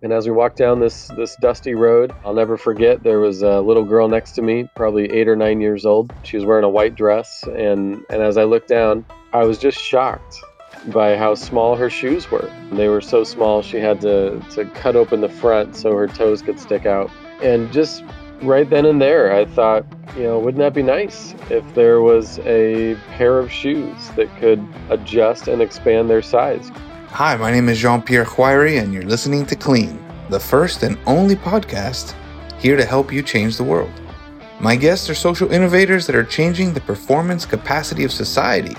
And as we walked down this this dusty road, I'll never forget there was a little girl next to me, probably eight or nine years old. She was wearing a white dress, and and as I looked down, I was just shocked by how small her shoes were. They were so small she had to to cut open the front so her toes could stick out. And just right then and there, I thought, you know, wouldn't that be nice if there was a pair of shoes that could adjust and expand their size? Hi, my name is Jean Pierre Huayri, and you're listening to Clean, the first and only podcast here to help you change the world. My guests are social innovators that are changing the performance capacity of society.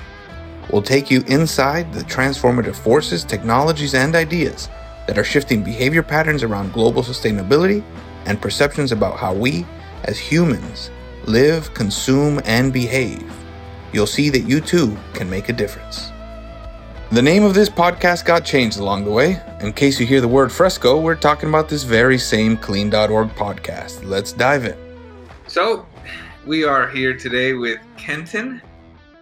We'll take you inside the transformative forces, technologies, and ideas that are shifting behavior patterns around global sustainability and perceptions about how we, as humans, live, consume, and behave. You'll see that you too can make a difference. The name of this podcast got changed along the way. In case you hear the word fresco, we're talking about this very same clean.org podcast. Let's dive in. So, we are here today with Kenton.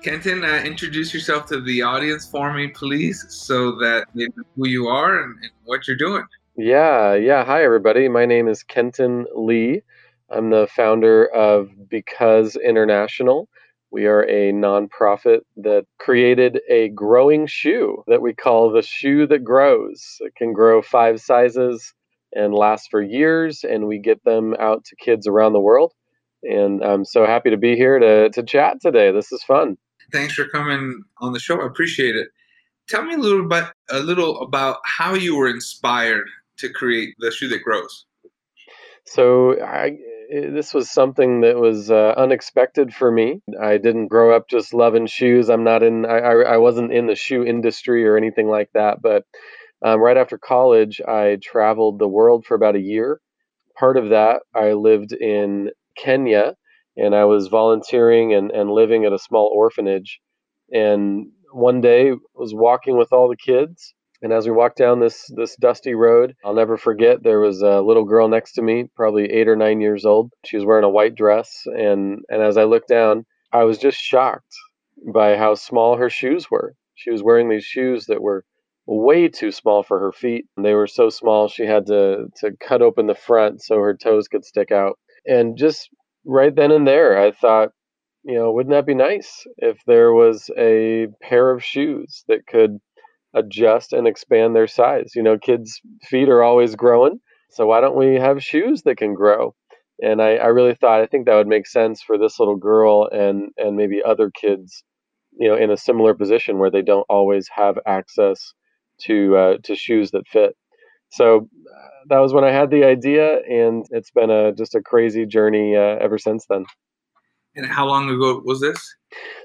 Kenton, uh, introduce yourself to the audience for me, please, so that they know who you are and, and what you're doing. Yeah, yeah. Hi, everybody. My name is Kenton Lee. I'm the founder of Because International. We are a nonprofit that created a growing shoe that we call the shoe that grows. It can grow five sizes and last for years, and we get them out to kids around the world. And I'm so happy to be here to, to chat today. This is fun. Thanks for coming on the show. I appreciate it. Tell me a little bit, a little about how you were inspired to create the shoe that grows. So I, this was something that was uh, unexpected for me. I didn't grow up just loving shoes. I'm not in. I, I, I wasn't in the shoe industry or anything like that. But um, right after college, I traveled the world for about a year. Part of that, I lived in Kenya, and I was volunteering and, and living at a small orphanage. And one day, was walking with all the kids, and as we walked down this this dusty road, I'll never forget there was a little girl next to me, probably 8 or 9 years old. She was wearing a white dress and and as I looked down, I was just shocked by how small her shoes were. She was wearing these shoes that were way too small for her feet. They were so small she had to to cut open the front so her toes could stick out. And just right then and there, I thought, you know, wouldn't that be nice if there was a pair of shoes that could adjust and expand their size. You know, kids' feet are always growing. So why don't we have shoes that can grow? And I, I really thought I think that would make sense for this little girl and and maybe other kids, you know, in a similar position where they don't always have access to uh, to shoes that fit. So uh, that was when I had the idea, and it's been a just a crazy journey uh, ever since then. And how long ago was this?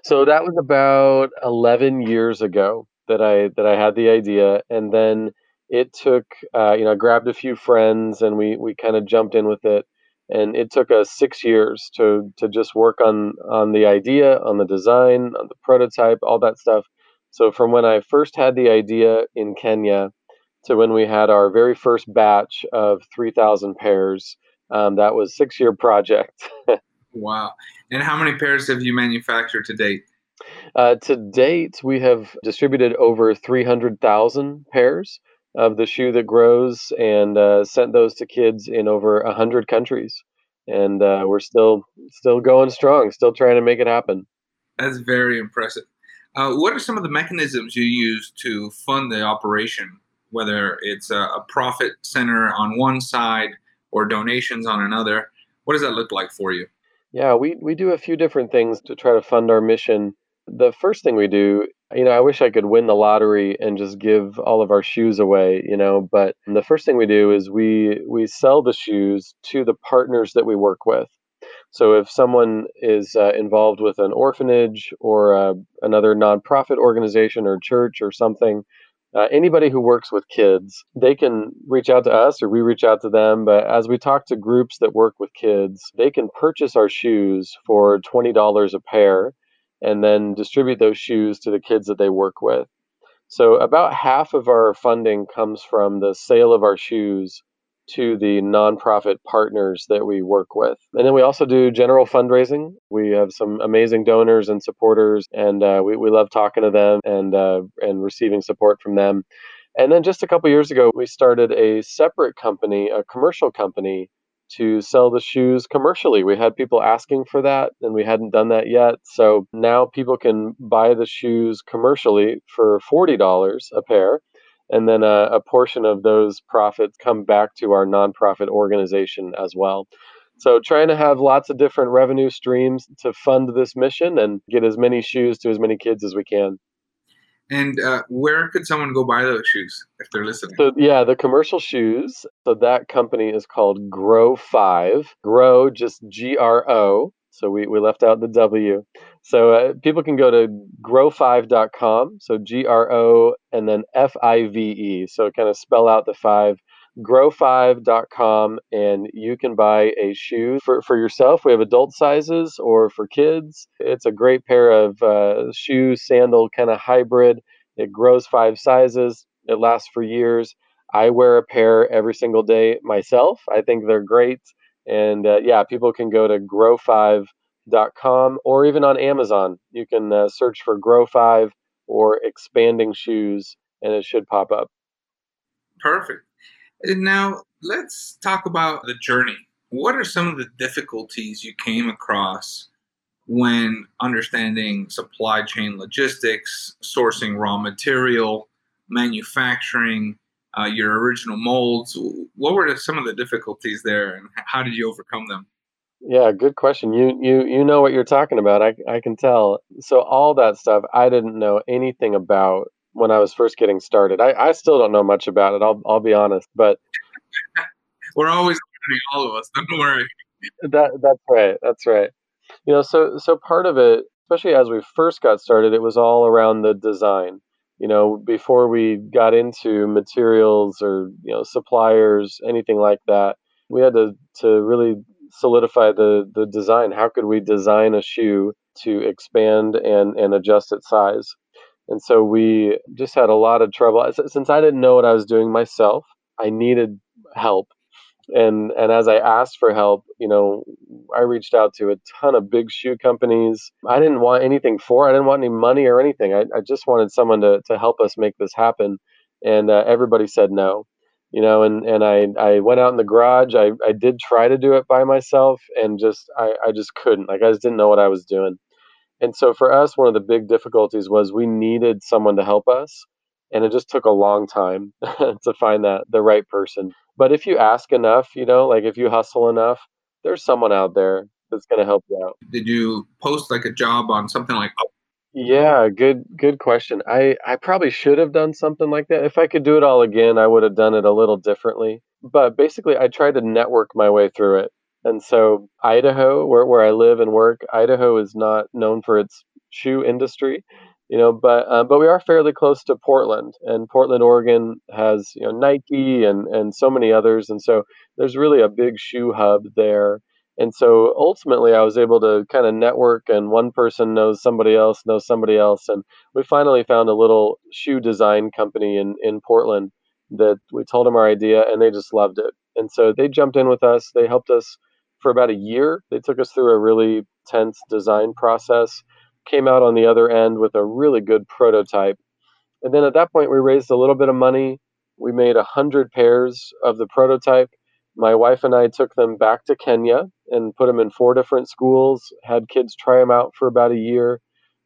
So that was about 11 years ago that I that I had the idea, and then it took uh, you know I grabbed a few friends and we we kind of jumped in with it, and it took us six years to to just work on on the idea, on the design, on the prototype, all that stuff. So from when I first had the idea in Kenya to when we had our very first batch of 3,000 pairs, um, that was six year project. wow! And how many pairs have you manufactured to date? Uh, to date, we have distributed over 300,000 pairs of the shoe that grows and uh, sent those to kids in over 100 countries. And uh, we're still still going strong, still trying to make it happen. That's very impressive. Uh, what are some of the mechanisms you use to fund the operation, whether it's a, a profit center on one side or donations on another? What does that look like for you? Yeah, we, we do a few different things to try to fund our mission. The first thing we do, you know, I wish I could win the lottery and just give all of our shoes away, you know, but the first thing we do is we we sell the shoes to the partners that we work with. So if someone is uh, involved with an orphanage or uh, another nonprofit organization or church or something, uh, anybody who works with kids, they can reach out to us or we reach out to them. But as we talk to groups that work with kids, they can purchase our shoes for $20 a pair and then distribute those shoes to the kids that they work with. So, about half of our funding comes from the sale of our shoes to the nonprofit partners that we work with. And then we also do general fundraising. We have some amazing donors and supporters, and uh, we, we love talking to them and, uh, and receiving support from them. And then just a couple years ago, we started a separate company, a commercial company to sell the shoes commercially. We had people asking for that, and we hadn't done that yet. So now people can buy the shoes commercially for $40 a pair. And then a, a portion of those profits come back to our nonprofit organization as well. So, trying to have lots of different revenue streams to fund this mission and get as many shoes to as many kids as we can. And uh, where could someone go buy those shoes if they're listening? So yeah, the commercial shoes. So that company is called Grow Five. Grow just G R O. So we, we left out the W. So uh, people can go to grow5.com. So G R O and then F I V E. So kind of spell out the five grow5.com and you can buy a shoe for, for yourself. We have adult sizes or for kids. It's a great pair of uh, shoe, sandal kind of hybrid. It grows five sizes, it lasts for years. I wear a pair every single day myself. I think they're great. And uh, yeah, people can go to grow5.com or even on Amazon. You can uh, search for Grow5 or expanding shoes and it should pop up. Perfect. And now let's talk about the journey. What are some of the difficulties you came across when understanding supply chain logistics, sourcing raw material, manufacturing, uh, your original molds? What were some of the difficulties there, and how did you overcome them? Yeah, good question. You you you know what you're talking about. I I can tell. So all that stuff I didn't know anything about when I was first getting started. I, I still don't know much about it. I'll I'll be honest, but we're always learning, all of us. Don't worry. That that's right. That's right. You know, so so part of it, especially as we first got started, it was all around the design. You know, before we got into materials or you know suppliers, anything like that, we had to to really solidify the the design. How could we design a shoe to expand and and adjust its size? And so we just had a lot of trouble. Since I didn't know what I was doing myself, I needed help. And and as I asked for help, you know, I reached out to a ton of big shoe companies. I didn't want anything for. I didn't want any money or anything. I, I just wanted someone to to help us make this happen. And uh, everybody said no. You know, and and I I went out in the garage. I I did try to do it by myself, and just I I just couldn't. Like I just didn't know what I was doing. And so for us, one of the big difficulties was we needed someone to help us. And it just took a long time to find that the right person. But if you ask enough, you know, like if you hustle enough, there's someone out there that's going to help you out. Did you post like a job on something like yeah, good good question. I I probably should have done something like that. If I could do it all again, I would have done it a little differently. But basically, I tried to network my way through it. And so Idaho, where, where I live and work, Idaho is not known for its shoe industry, you know, but uh, but we are fairly close to Portland, and Portland, Oregon has you know Nike and and so many others, and so there's really a big shoe hub there. And so ultimately, I was able to kind of network, and one person knows somebody else, knows somebody else, and we finally found a little shoe design company in in Portland that we told them our idea, and they just loved it. And so they jumped in with us. They helped us for about a year. They took us through a really tense design process, came out on the other end with a really good prototype. And then at that point, we raised a little bit of money. We made a hundred pairs of the prototype. My wife and I took them back to Kenya and put them in four different schools, had kids try them out for about a year.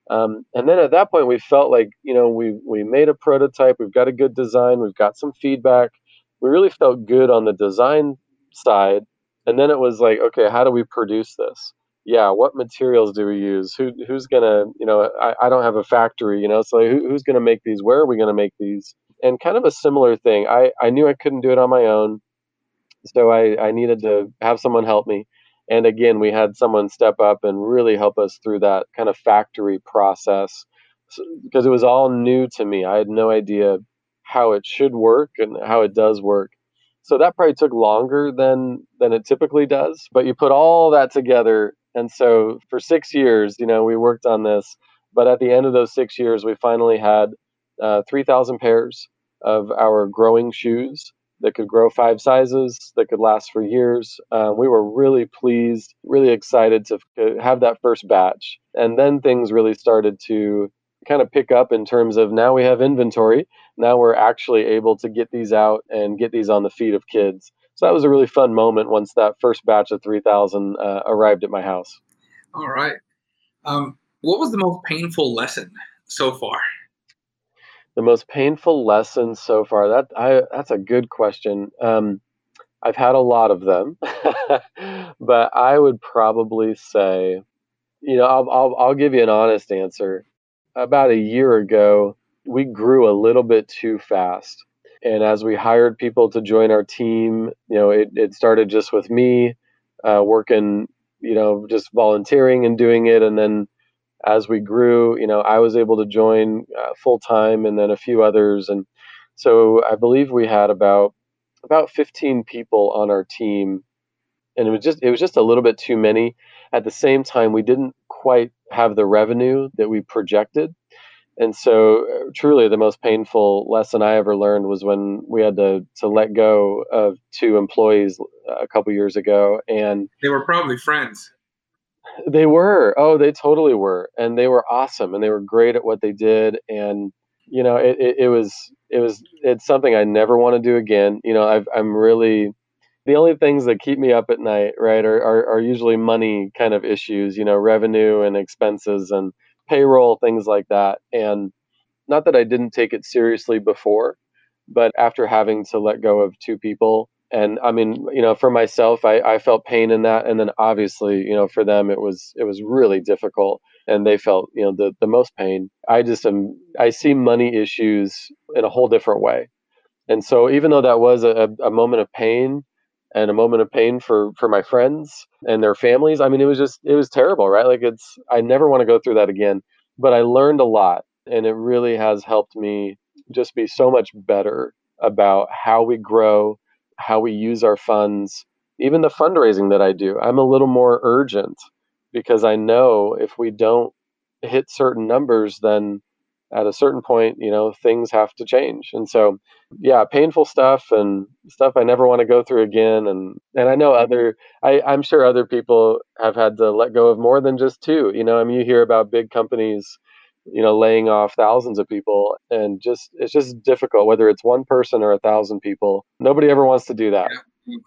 Um, and then at that point, we felt like, you know, we, we made a prototype, we've got a good design, we've got some feedback. We really felt good on the design side and then it was like okay how do we produce this? Yeah what materials do we use? Who who's gonna you know i, I don't have a factory you know so who, who's gonna make these? Where are we gonna make these? And kind of a similar thing. I i knew i couldn't do it on my own so i i needed to have someone help me. And again we had someone step up and really help us through that kind of factory process so, because it was all new to me. I had no idea how it should work and how it does work so that probably took longer than than it typically does. But you put all that together, and so for six years, you know, we worked on this. But at the end of those six years, we finally had uh, 3,000 pairs of our growing shoes that could grow five sizes, that could last for years. Uh, we were really pleased, really excited to have that first batch. And then things really started to kind of pick up in terms of now we have inventory. Now we're actually able to get these out and get these on the feet of kids. So that was a really fun moment once that first batch of 3,000 uh, arrived at my house. All right. Um, what was the most painful lesson so far? The most painful lesson so far. That I that's a good question. Um, I've had a lot of them, but I would probably say, you know, I'll, I'll I'll give you an honest answer. About a year ago, we grew a little bit too fast, and as we hired people to join our team, you know, it, it started just with me uh, working, you know, just volunteering and doing it, and then as we grew, you know, I was able to join uh, full time, and then a few others, and so I believe we had about about 15 people on our team, and it was just it was just a little bit too many. At the same time, we didn't quite have the revenue that we projected, and so uh, truly the most painful lesson I ever learned was when we had to to let go of two employees a couple years ago, and they were probably friends. They were. Oh, they totally were. And they were awesome and they were great at what they did. And, you know, it, it, it was, it was, it's something I never want to do again. You know, I've, I'm really, the only things that keep me up at night, right, are, are, are usually money kind of issues, you know, revenue and expenses and payroll, things like that. And not that I didn't take it seriously before, but after having to let go of two people, and I mean, you know, for myself, I, I felt pain in that, and then obviously, you know, for them, it was it was really difficult, and they felt, you know, the the most pain. I just am I see money issues in a whole different way, and so even though that was a, a moment of pain and a moment of pain for for my friends and their families, I mean, it was just it was terrible, right? Like it's I never want to go through that again, but I learned a lot, and it really has helped me just be so much better about how we grow how we use our funds, even the fundraising that I do. I'm a little more urgent because I know if we don't hit certain numbers, then at a certain point, you know, things have to change. And so, yeah, painful stuff and stuff I never want to go through again. And and I know mm-hmm. other, I, I'm sure other people have had to let go of more than just two. You know, I mean, you hear about big companies you know laying off thousands of people and just it's just difficult whether it's one person or a thousand people nobody ever wants to do that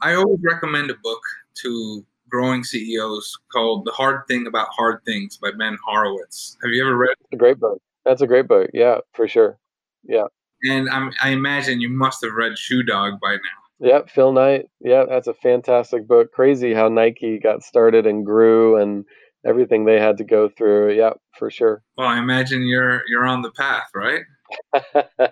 i always recommend a book to growing ceos called the hard thing about hard things by ben horowitz have you ever read it? a great book that's a great book yeah for sure yeah and I'm, i imagine you must have read shoe dog by now Yep, Phil Knight. Yeah, that's a fantastic book. Crazy how Nike got started and grew and everything they had to go through. Yeah, for sure. Well, I imagine you're you're on the path, right?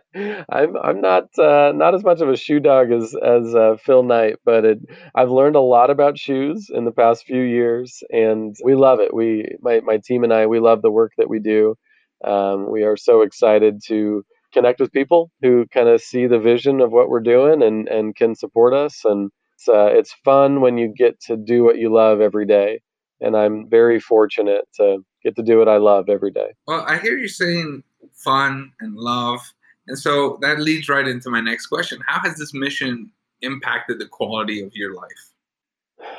I'm I'm not uh, not as much of a shoe dog as as uh, Phil Knight, but it, I've learned a lot about shoes in the past few years, and we love it. We my my team and I we love the work that we do. Um, we are so excited to connect with people who kind of see the vision of what we're doing and and can support us and it's, uh, it's fun when you get to do what you love every day and I'm very fortunate to get to do what I love every day. Well, I hear you saying fun and love, and so that leads right into my next question: How has this mission impacted the quality of your life?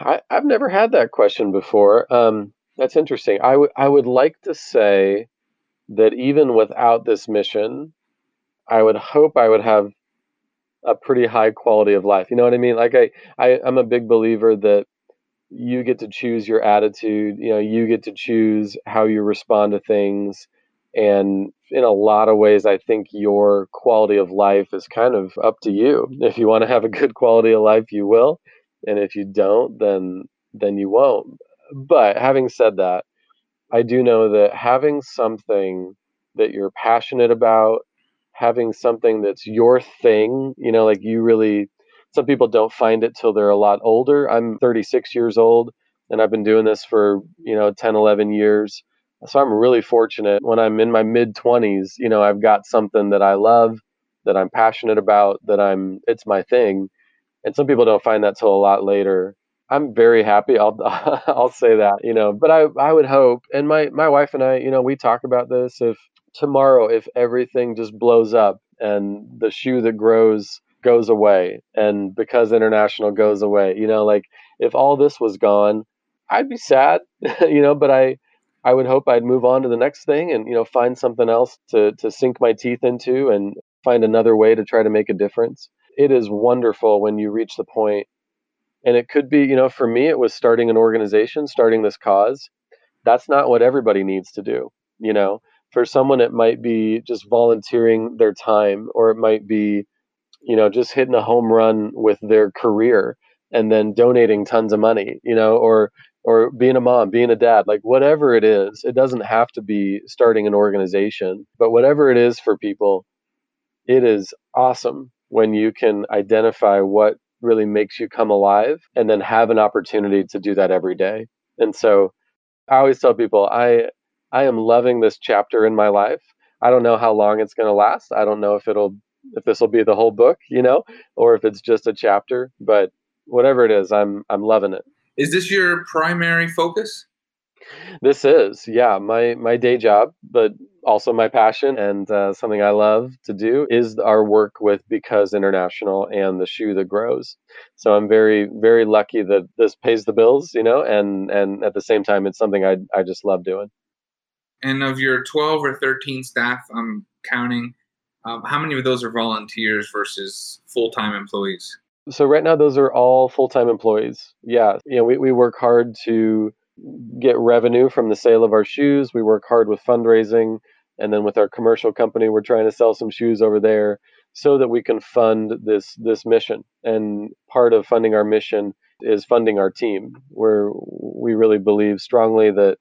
I, have never had that question before. Um, that's interesting. I would I would like to say that even without this mission, I would hope I would have a pretty high quality of life. You know what I mean? Like I, I I'm a big believer that you get to choose your attitude you know you get to choose how you respond to things and in a lot of ways i think your quality of life is kind of up to you if you want to have a good quality of life you will and if you don't then then you won't but having said that i do know that having something that you're passionate about having something that's your thing you know like you really some people don't find it till they're a lot older. I'm 36 years old and I've been doing this for, you know, 10, 11 years. So I'm really fortunate when I'm in my mid 20s, you know, I've got something that I love, that I'm passionate about, that I'm it's my thing. And some people don't find that till a lot later. I'm very happy. I'll I'll say that, you know. But I I would hope, and my my wife and I, you know, we talk about this. If tomorrow, if everything just blows up and the shoe that grows goes away and because international goes away you know like if all this was gone i'd be sad you know but i I would hope I'd move on to the next thing and you know find something else to to sink my teeth into and find another way to try to make a difference. It is wonderful when you reach the point and it could be, you know, for me it was starting an organization, starting this cause. That's not what everybody needs to do, you know. For someone it might be just volunteering their time or it might be you know, just hitting a home run with their career and then donating tons of money, you know, or or being a mom, being a dad, like whatever it is, it doesn't have to be starting an organization, but whatever it is for people, it is awesome when you can identify what really makes you come alive and then have an opportunity to do that every day. And so I always tell people I I am loving this chapter in my life. I don't know how long it's going to last. I don't know if it'll if this will be the whole book, you know, or if it's just a chapter, but whatever it is, I'm I'm loving it. Is this your primary focus? This is, yeah, my my day job, but also my passion and uh, something I love to do is our work with Because International and the shoe that grows. So I'm very very lucky that this pays the bills, you know, and and at the same time, it's something I I just love doing. And of your 12 or 13 staff, I'm counting. Um, how many of those are volunteers versus full time employees? So right now, those are all full time employees. Yeah, you know, we, we work hard to get revenue from the sale of our shoes. We work hard with fundraising, and then with our commercial company, we're trying to sell some shoes over there so that we can fund this this mission. And part of funding our mission is funding our team, where we really believe strongly that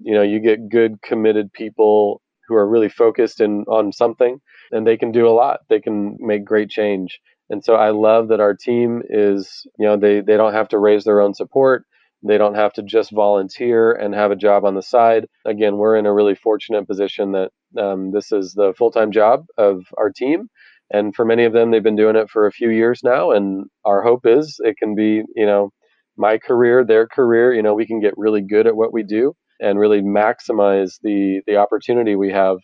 you know you get good committed people who are really focused in on something and they can do a lot they can make great change and so i love that our team is you know they they don't have to raise their own support they don't have to just volunteer and have a job on the side again we're in a really fortunate position that um, this is the full-time job of our team and for many of them they've been doing it for a few years now and our hope is it can be you know my career their career you know we can get really good at what we do and really maximize the the opportunity we have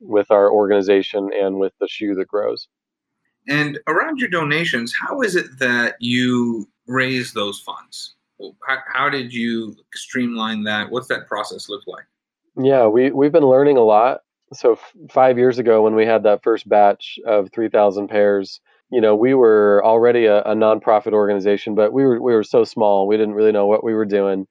with our organization and with the shoe that grows. And around your donations, how is it that you raise those funds? How, how did you streamline that? What's that process look like? Yeah, we we've been learning a lot. So f- five years ago, when we had that first batch of three thousand pairs, you know, we were already a, a nonprofit organization, but we were we were so small, we didn't really know what we were doing.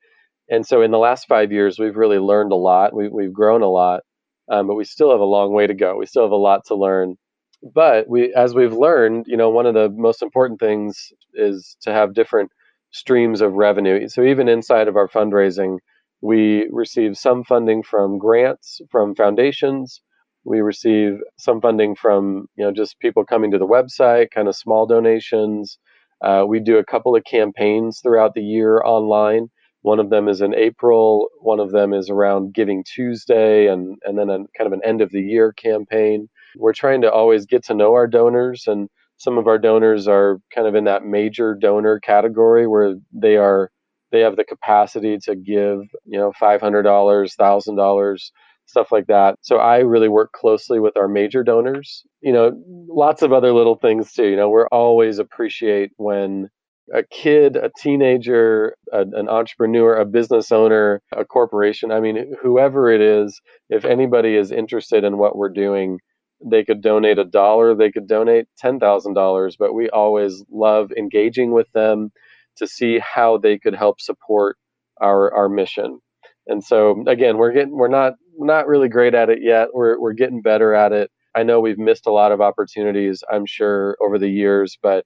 And so in the last five years, we've really learned a lot. We, we've grown a lot, um, but we still have a long way to go. We still have a lot to learn. But we, as we've learned, you know, one of the most important things is to have different streams of revenue. So even inside of our fundraising, we receive some funding from grants from foundations. We receive some funding from you know just people coming to the website, kind of small donations. Uh, we do a couple of campaigns throughout the year online one of them is in April. One of them is around Giving Tuesday, and and then a kind of an end of the year campaign. We're trying to always get to know our donors, and some of our donors are kind of in that major donor category where they are they have the capacity to give you know five hundred dollars, thousand dollars, stuff like that. So I really work closely with our major donors. You know, lots of other little things too. You know, we're always appreciate when a kid, a teenager, a, an entrepreneur, a business owner, a corporation. I mean, whoever it is, if anybody is interested in what we're doing, they could donate a dollar, they could donate $10,000, but we always love engaging with them to see how they could help support our, our mission. And so again, we're getting we're not not really great at it yet. We're we're getting better at it. I know we've missed a lot of opportunities, I'm sure, over the years, but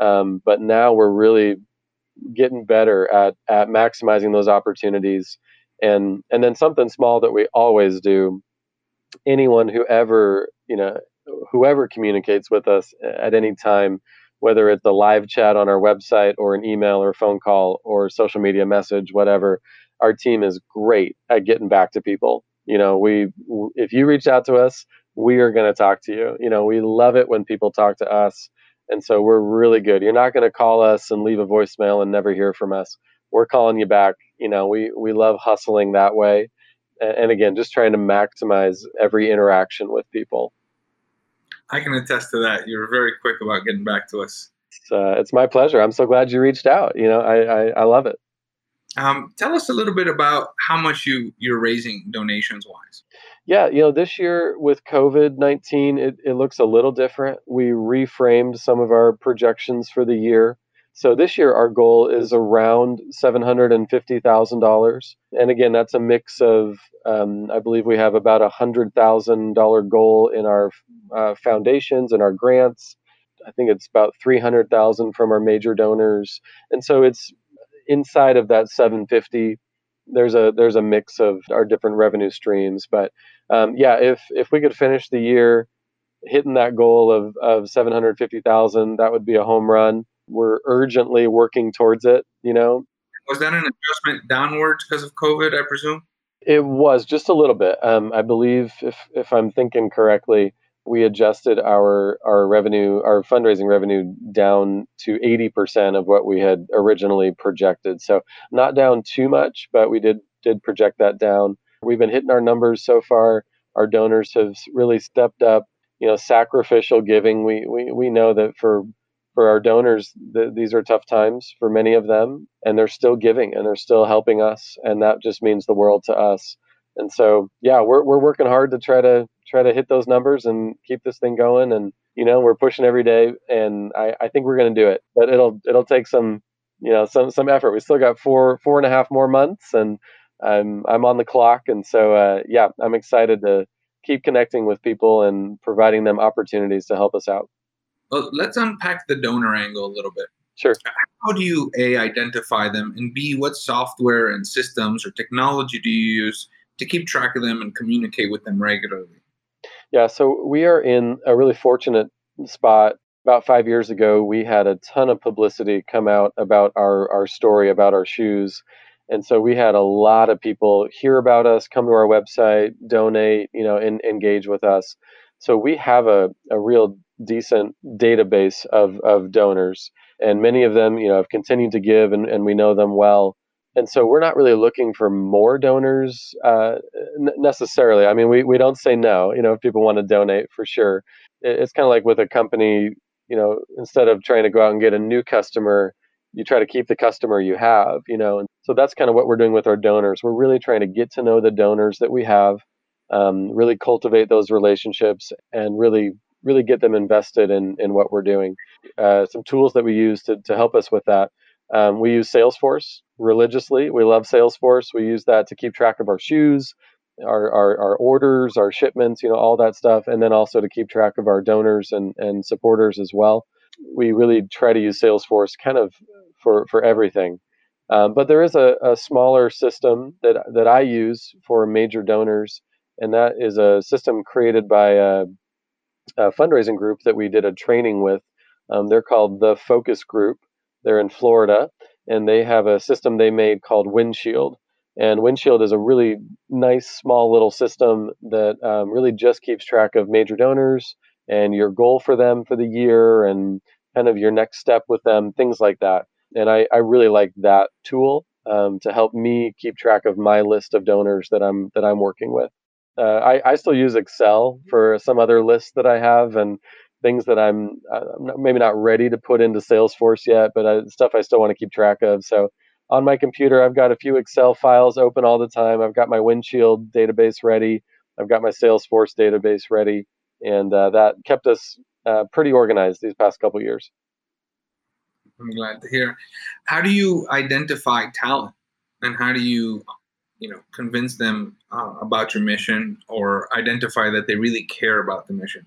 um, but now we're really getting better at at maximizing those opportunities. And and then something small that we always do. Anyone who ever you know whoever communicates with us at any time, whether it's a live chat on our website or an email or phone call or social media message, whatever, our team is great at getting back to people. You know, we if you reach out to us, we are going to talk to you. You know, we love it when people talk to us. And so we're really good. You're not going to call us and leave a voicemail and never hear from us. We're calling you back. You know, we, we love hustling that way. And again, just trying to maximize every interaction with people. I can attest to that. You were very quick about getting back to us. It's, uh, it's my pleasure. I'm so glad you reached out. You know, I, I, I love it. Um, tell us a little bit about how much you you're raising donations wise. Yeah, you know, this year with COVID 19, it, it looks a little different. We reframed some of our projections for the year. So this year, our goal is around $750,000. And again, that's a mix of, um, I believe we have about a $100,000 goal in our uh, foundations and our grants. I think it's about 300,000 from our major donors. And so it's inside of that 750 there's a there's a mix of our different revenue streams but um, yeah if if we could finish the year hitting that goal of of 750,000 that would be a home run we're urgently working towards it you know was that an adjustment downwards because of covid i presume it was just a little bit um, i believe if if i'm thinking correctly we adjusted our our revenue, our fundraising revenue down to 80% of what we had originally projected. So not down too much, but we did did project that down. We've been hitting our numbers so far. Our donors have really stepped up. You know, sacrificial giving. We we we know that for for our donors, the, these are tough times for many of them, and they're still giving and they're still helping us, and that just means the world to us. And so, yeah, we're we're working hard to try to try to hit those numbers and keep this thing going. And you know, we're pushing every day, and I, I think we're going to do it. But it'll it'll take some you know some some effort. We still got four four and a half more months, and I'm I'm on the clock. And so, uh, yeah, I'm excited to keep connecting with people and providing them opportunities to help us out. Well, let's unpack the donor angle a little bit. Sure. How do you a identify them, and b what software and systems or technology do you use to keep track of them and communicate with them regularly? Yeah, so we are in a really fortunate spot. About five years ago, we had a ton of publicity come out about our, our story, about our shoes. And so we had a lot of people hear about us, come to our website, donate, you know, and engage with us. So we have a, a real decent database of, of donors. And many of them, you know, have continued to give and, and we know them well and so we're not really looking for more donors uh, necessarily. I mean, we, we don't say no. You know, if people want to donate, for sure. It, it's kind of like with a company. You know, instead of trying to go out and get a new customer, you try to keep the customer you have. You know, and so that's kind of what we're doing with our donors. We're really trying to get to know the donors that we have, um, really cultivate those relationships, and really really get them invested in in what we're doing. Uh, some tools that we use to to help us with that um, we use Salesforce religiously. We love Salesforce. We use that to keep track of our shoes, our, our, our, orders, our shipments, you know, all that stuff, and then also to keep track of our donors and, and supporters as well. We really try to use Salesforce kind of for, for everything. Um, but there is a, a smaller system that, that I use for major donors, and that is a system created by a, a fundraising group that we did a training with. Um, they're called the Focus Group they're in Florida, and they have a system they made called Windshield. And Windshield is a really nice, small little system that um, really just keeps track of major donors and your goal for them for the year and kind of your next step with them, things like that. And I, I really like that tool um, to help me keep track of my list of donors that I'm that I'm working with. Uh, I, I still use Excel for some other lists that I have, and things that I'm, uh, I'm maybe not ready to put into Salesforce yet, but I, stuff I still want to keep track of. So on my computer, I've got a few Excel files open all the time. I've got my Windshield database ready. I've got my Salesforce database ready, and uh, that kept us uh, pretty organized these past couple years. I'm glad to hear. How do you identify talent, and how do you, you know, convince them uh, about your mission or identify that they really care about the mission?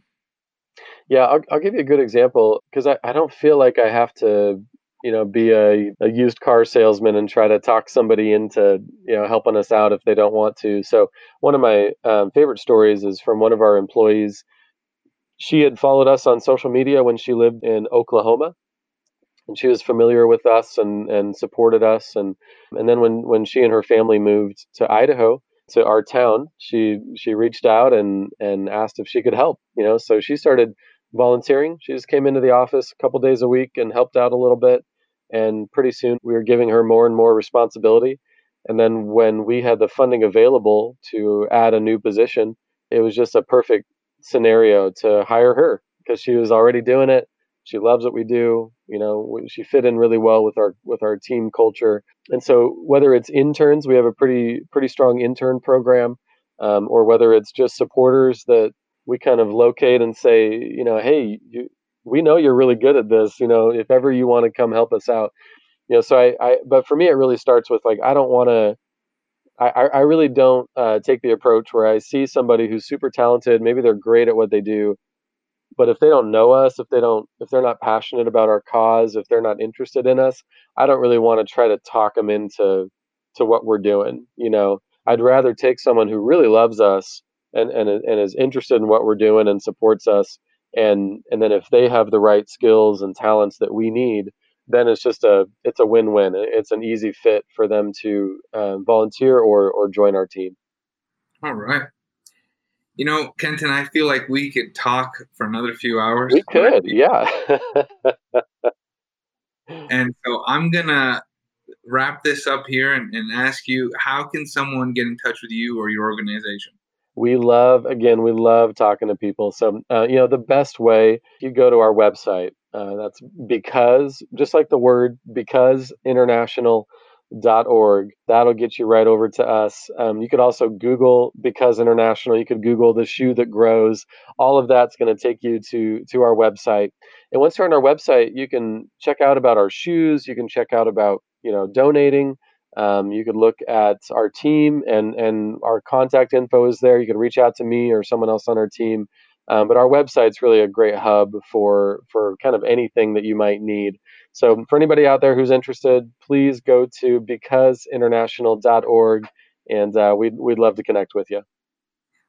Yeah, I'll, I'll give you a good example because I, I don't feel like I have to, you know, be a, a used car salesman and try to talk somebody into, you know, helping us out if they don't want to. So one of my um, favorite stories is from one of our employees. She had followed us on social media when she lived in Oklahoma, and she was familiar with us and, and supported us. And and then when when she and her family moved to Idaho, to our town, she she reached out and and asked if she could help. You know, so she started volunteering. She just came into the office a couple days a week and helped out a little bit. And pretty soon we were giving her more and more responsibility. And then when we had the funding available to add a new position, it was just a perfect scenario to hire her because she was already doing it. She loves what we do. You know, she fit in really well with our with our team culture. And so whether it's interns, we have a pretty pretty strong intern program, um, or whether it's just supporters that we kind of locate and say, you know, hey, you, we know you're really good at this. You know, if ever you want to come help us out, you know. So I, I but for me, it really starts with like I don't want to. I, I really don't uh, take the approach where I see somebody who's super talented, maybe they're great at what they do, but if they don't know us if they don't if they're not passionate about our cause if they're not interested in us i don't really want to try to talk them into to what we're doing you know? I'd rather take someone who really loves us and and, and is interested in what we're doing and supports us and and then if they have the right skills and talents that we need then it's just a it's a win-win. It's an easy fit for them to uh, volunteer or or join our team. All right you know, Kenton, I feel like we could talk for another few hours. We could, yeah. and so I'm gonna wrap this up here and, and ask you how can someone get in touch with you or your organization? We love, again, we love talking to people. So, uh, you know, the best way, you go to our website. Uh, that's because, just like the word, because international org. That'll get you right over to us. Um, you could also Google Because International. You could Google the shoe that grows. All of that's going to take you to to our website. And once you're on our website, you can check out about our shoes. You can check out about you know donating. Um, you could look at our team and and our contact info is there. You could reach out to me or someone else on our team. Um, but our website's really a great hub for for kind of anything that you might need. So for anybody out there who's interested, please go to becauseinternational.org, and uh, we'd we'd love to connect with you.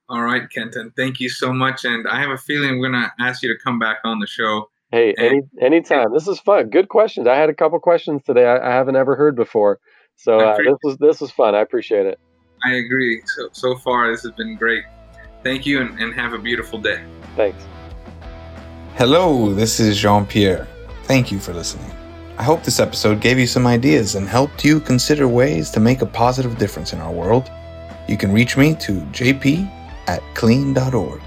All right, Kenton, thank you so much, and I have a feeling we're gonna ask you to come back on the show. Hey, any anytime. This is fun. Good questions. I had a couple questions today I, I haven't ever heard before, so uh, this was this was fun. I appreciate it. I agree. So so far, this has been great. Thank you, and, and have a beautiful day. Thanks. Hello, this is Jean Pierre. Thank you for listening. I hope this episode gave you some ideas and helped you consider ways to make a positive difference in our world. You can reach me to jp at clean.org.